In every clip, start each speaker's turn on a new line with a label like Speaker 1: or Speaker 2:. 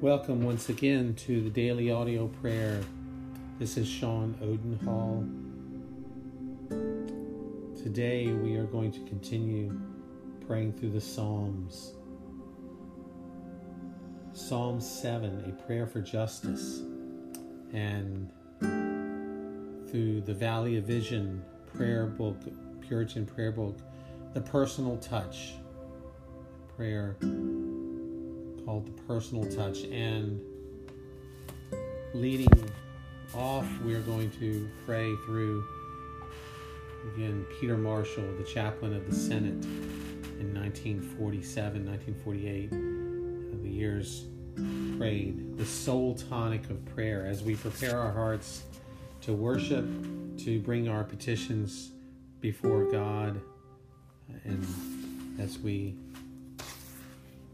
Speaker 1: Welcome once again to the daily audio prayer. This is Sean Odenhall. Today we are going to continue praying through the Psalms. Psalm 7, a prayer for justice. And through the Valley of Vision prayer book, Puritan prayer book, the personal touch prayer called the personal touch. And leading off, we're going to pray through again Peter Marshall, the chaplain of the Senate in 1947, 1948, uh, the years prayed, the soul tonic of prayer as we prepare our hearts to worship, to bring our petitions before God, and as we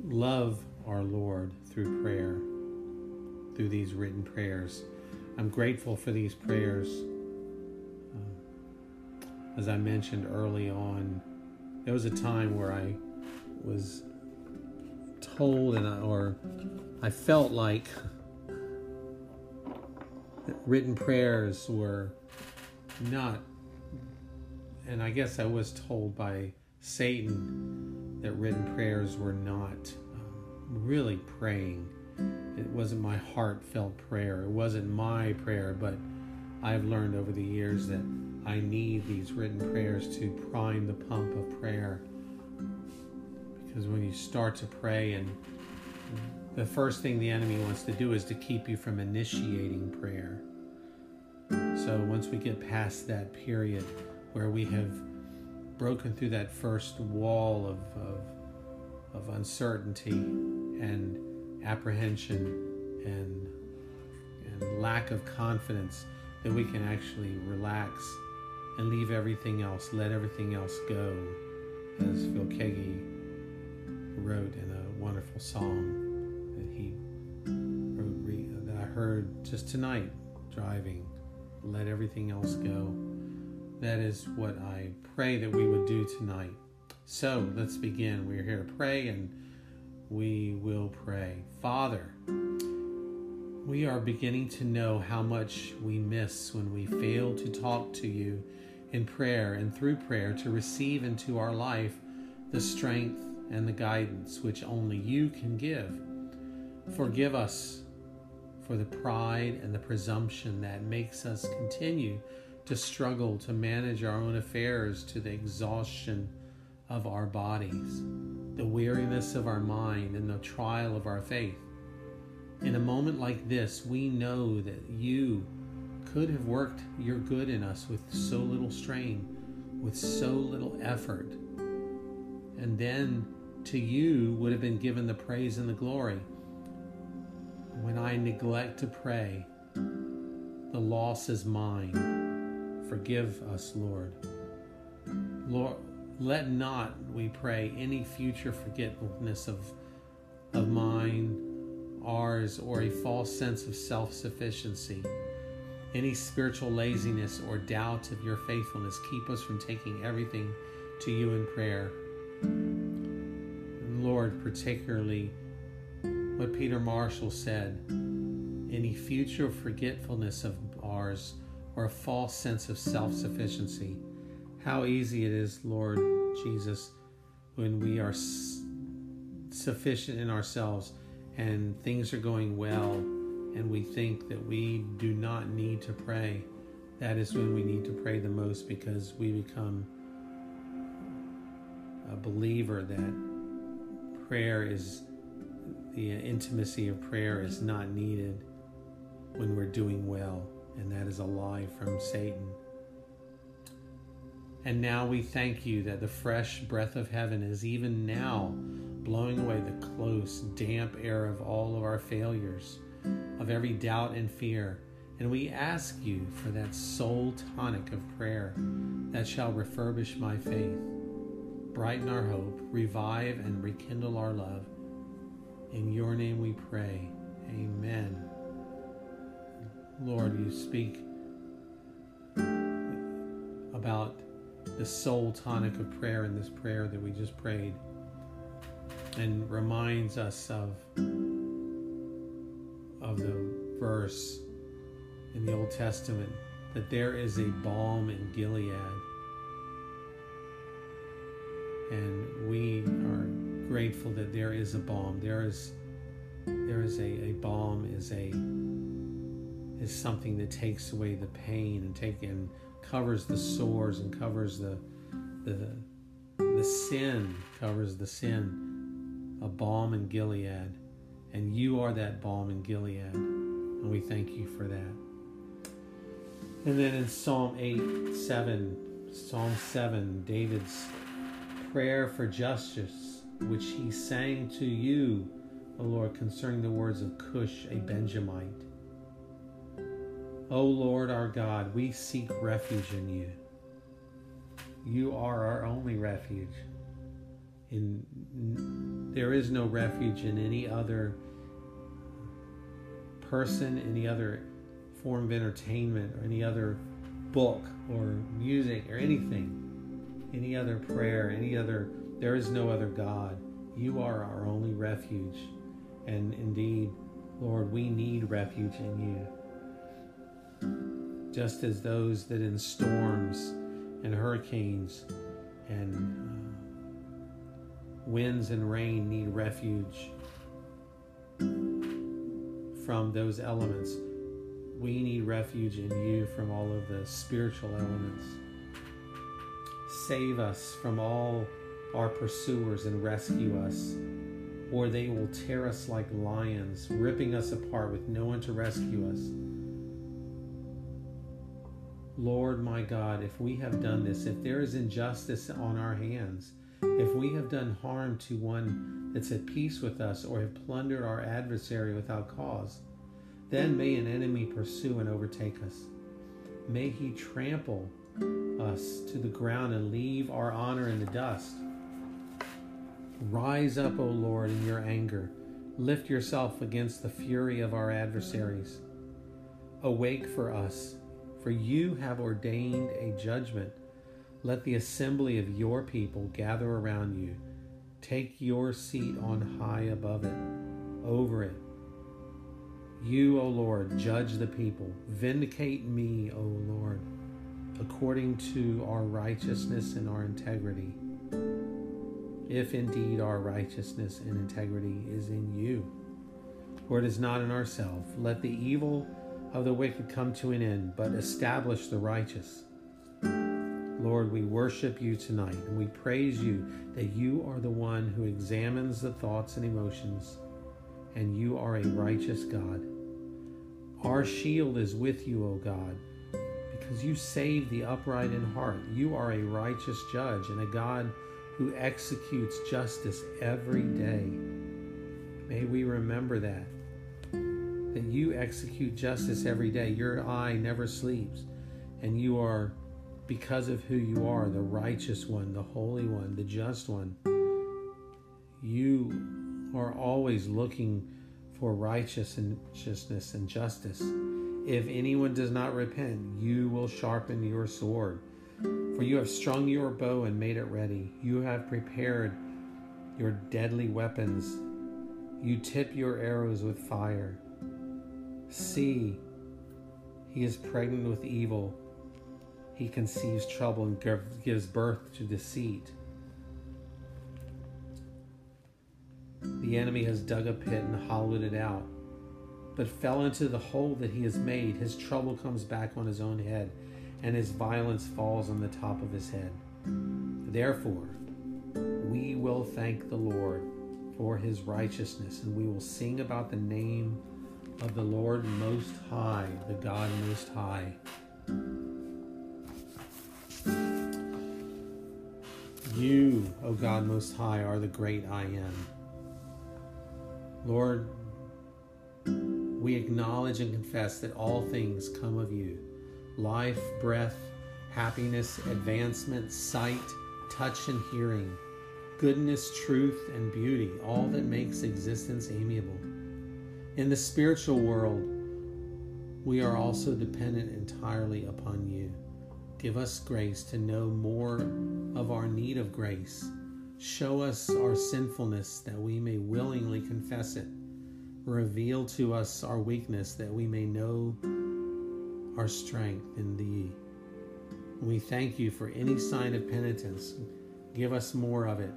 Speaker 1: love our Lord through prayer, through these written prayers. I'm grateful for these prayers. Uh, as I mentioned early on, there was a time where I was told and I, or I felt like written prayers were not and I guess I was told by Satan that written prayers were not really praying. It wasn't my heartfelt prayer. It wasn't my prayer, but I've learned over the years that I need these written prayers to prime the pump of prayer. Because when you start to pray, and the first thing the enemy wants to do is to keep you from initiating prayer. So once we get past that period where we have broken through that first wall of, of of uncertainty and apprehension and and lack of confidence that we can actually relax and leave everything else, let everything else go, as Phil Keaggy wrote in a wonderful song that he wrote that I heard just tonight driving. Let everything else go. That is what I pray that we would do tonight. So let's begin. We're here to pray and we will pray. Father, we are beginning to know how much we miss when we fail to talk to you in prayer and through prayer to receive into our life the strength and the guidance which only you can give. Forgive us for the pride and the presumption that makes us continue to struggle to manage our own affairs to the exhaustion of our bodies, the weariness of our mind, and the trial of our faith. In a moment like this, we know that you could have worked your good in us with so little strain, with so little effort. And then to you would have been given the praise and the glory. When I neglect to pray, the loss is mine. Forgive us, Lord. Lord, let not, we pray, any future forgetfulness of, of mine, ours, or a false sense of self sufficiency, any spiritual laziness or doubt of your faithfulness keep us from taking everything to you in prayer. And Lord, particularly what Peter Marshall said any future forgetfulness of ours or a false sense of self sufficiency how easy it is, Lord Jesus, when we are sufficient in ourselves and things are going well and we think that we do not need to pray. That is when we need to pray the most because we become a believer that prayer is the intimacy of prayer is not needed when we're doing well, and that is a lie from Satan. And now we thank you that the fresh breath of heaven is even now blowing away the close, damp air of all of our failures, of every doubt and fear. And we ask you for that soul tonic of prayer that shall refurbish my faith, brighten our hope, revive and rekindle our love. In your name we pray. Amen. Lord, you speak about the soul tonic of prayer in this prayer that we just prayed and reminds us of of the verse in the Old Testament that there is a balm in Gilead. And we are grateful that there is a balm. There is there is a, a balm is a is something that takes away the pain and take and covers the sores and covers the the the sin covers the sin. A balm in Gilead. And you are that balm in Gilead. And we thank you for that. And then in Psalm 8 7 Psalm 7 David's prayer for justice which he sang to you O Lord concerning the words of Cush a Benjamite O Lord our God, we seek refuge in you. You are our only refuge. In there is no refuge in any other person, any other form of entertainment, or any other book or music or anything, any other prayer, any other. There is no other God. You are our only refuge, and indeed, Lord, we need refuge in you just as those that in storms and hurricanes and uh, winds and rain need refuge from those elements. We need refuge in you from all of the spiritual elements. Save us from all our pursuers and rescue us, or they will tear us like lions, ripping us apart with no one to rescue us. Lord my God, if we have done this, if there is injustice on our hands, if we have done harm to one that's at peace with us or have plundered our adversary without cause, then may an enemy pursue and overtake us. May he trample us to the ground and leave our honor in the dust. Rise up, O Lord, in your anger. Lift yourself against the fury of our adversaries. Awake for us for you have ordained a judgment. Let the assembly of your people gather around you. Take your seat on high above it, over it. You, O Lord, judge the people. Vindicate me, O Lord, according to our righteousness and our integrity. If indeed our righteousness and integrity is in you, for it is not in ourselves, let the evil of the wicked come to an end, but establish the righteous. Lord, we worship you tonight and we praise you that you are the one who examines the thoughts and emotions, and you are a righteous God. Our shield is with you, O God, because you save the upright in heart. You are a righteous judge and a God who executes justice every day. May we remember that that you execute justice every day. Your eye never sleeps, and you are, because of who you are, the righteous one, the holy one, the just one. You are always looking for righteousness and justice. If anyone does not repent, you will sharpen your sword. For you have strung your bow and made it ready. You have prepared your deadly weapons. You tip your arrows with fire. See, he is pregnant with evil. He conceives trouble and gives birth to deceit. The enemy has dug a pit and hollowed it out, but fell into the hole that he has made. His trouble comes back on his own head, and his violence falls on the top of his head. Therefore, we will thank the Lord for his righteousness, and we will sing about the name of the Lord Most High, the God Most High. You, O God Most High, are the great I am. Lord, we acknowledge and confess that all things come of you life, breath, happiness, advancement, sight, touch, and hearing, goodness, truth, and beauty, all that makes existence amiable. In the spiritual world, we are also dependent entirely upon you. Give us grace to know more of our need of grace. Show us our sinfulness that we may willingly confess it. Reveal to us our weakness that we may know our strength in thee. We thank you for any sign of penitence. Give us more of it.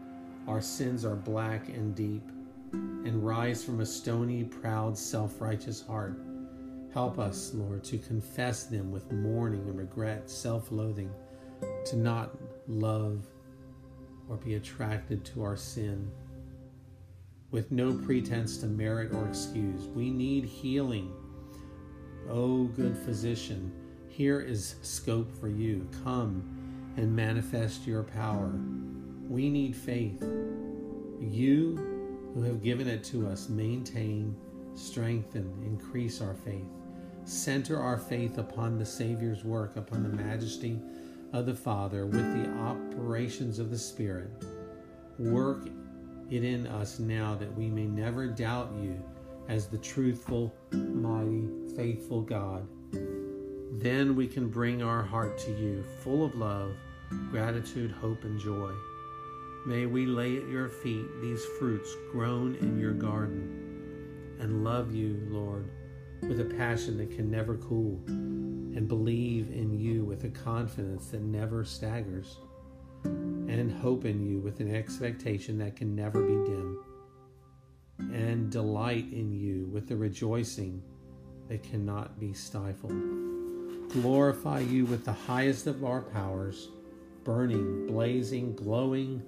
Speaker 1: Our sins are black and deep and rise from a stony, proud, self righteous heart. Help us, Lord, to confess them with mourning and regret, self loathing, to not love or be attracted to our sin with no pretense to merit or excuse. We need healing. Oh, good physician, here is scope for you. Come and manifest your power. We need faith. You who have given it to us, maintain, strengthen, increase our faith. Center our faith upon the Savior's work, upon the majesty of the Father, with the operations of the Spirit. Work it in us now that we may never doubt you as the truthful, mighty, faithful God. Then we can bring our heart to you, full of love, gratitude, hope, and joy. May we lay at your feet these fruits grown in your garden and love you, Lord, with a passion that can never cool and believe in you with a confidence that never staggers and hope in you with an expectation that can never be dim, and delight in you with a rejoicing that cannot be stifled. Glorify you with the highest of our powers, burning, blazing, glowing,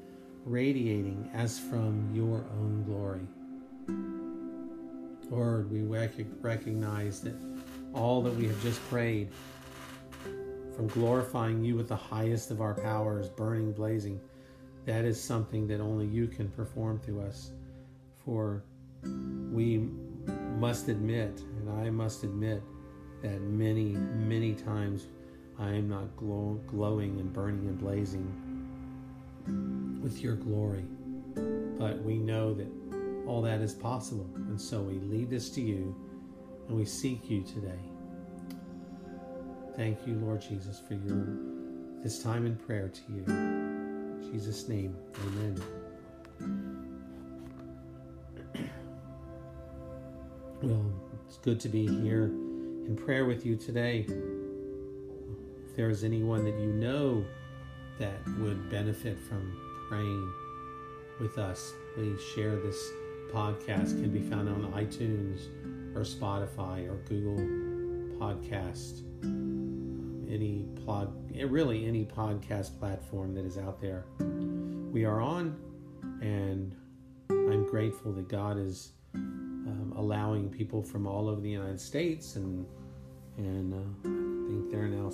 Speaker 1: radiating as from your own glory. Lord, we recognize that all that we have just prayed from glorifying you with the highest of our powers, burning, blazing. That is something that only you can perform through us. For we must admit, and I must admit, that many, many times I am not glow, glowing and burning and blazing with your glory. But we know that all that is possible. And so we lead this to you and we seek you today. Thank you, Lord Jesus, for your this time in prayer to you. In Jesus' name, amen. Well, it's good to be here in prayer with you today. If there is anyone that you know that would benefit from praying with us, please share this podcast. Can be found on iTunes or Spotify or Google Podcast any pod, really any podcast platform that is out there. We are on, and I'm grateful that God is um, allowing people from all over the United States and and uh, I think there are now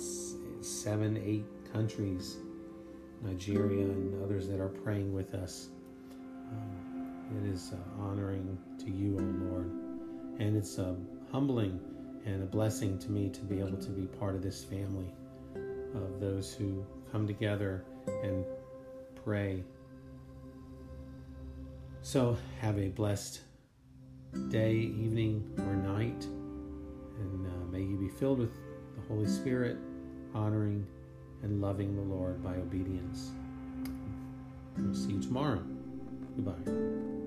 Speaker 1: seven, eight countries, Nigeria and others that are praying with us. Um, it is uh, honoring to you, O oh Lord, and it's uh, humbling and a blessing to me to be able to be part of this family of those who come together and pray. So, have a blessed day, evening, or night, and uh, may you be filled with the Holy Spirit, honoring and loving the Lord by obedience. We'll see you tomorrow. Goodbye.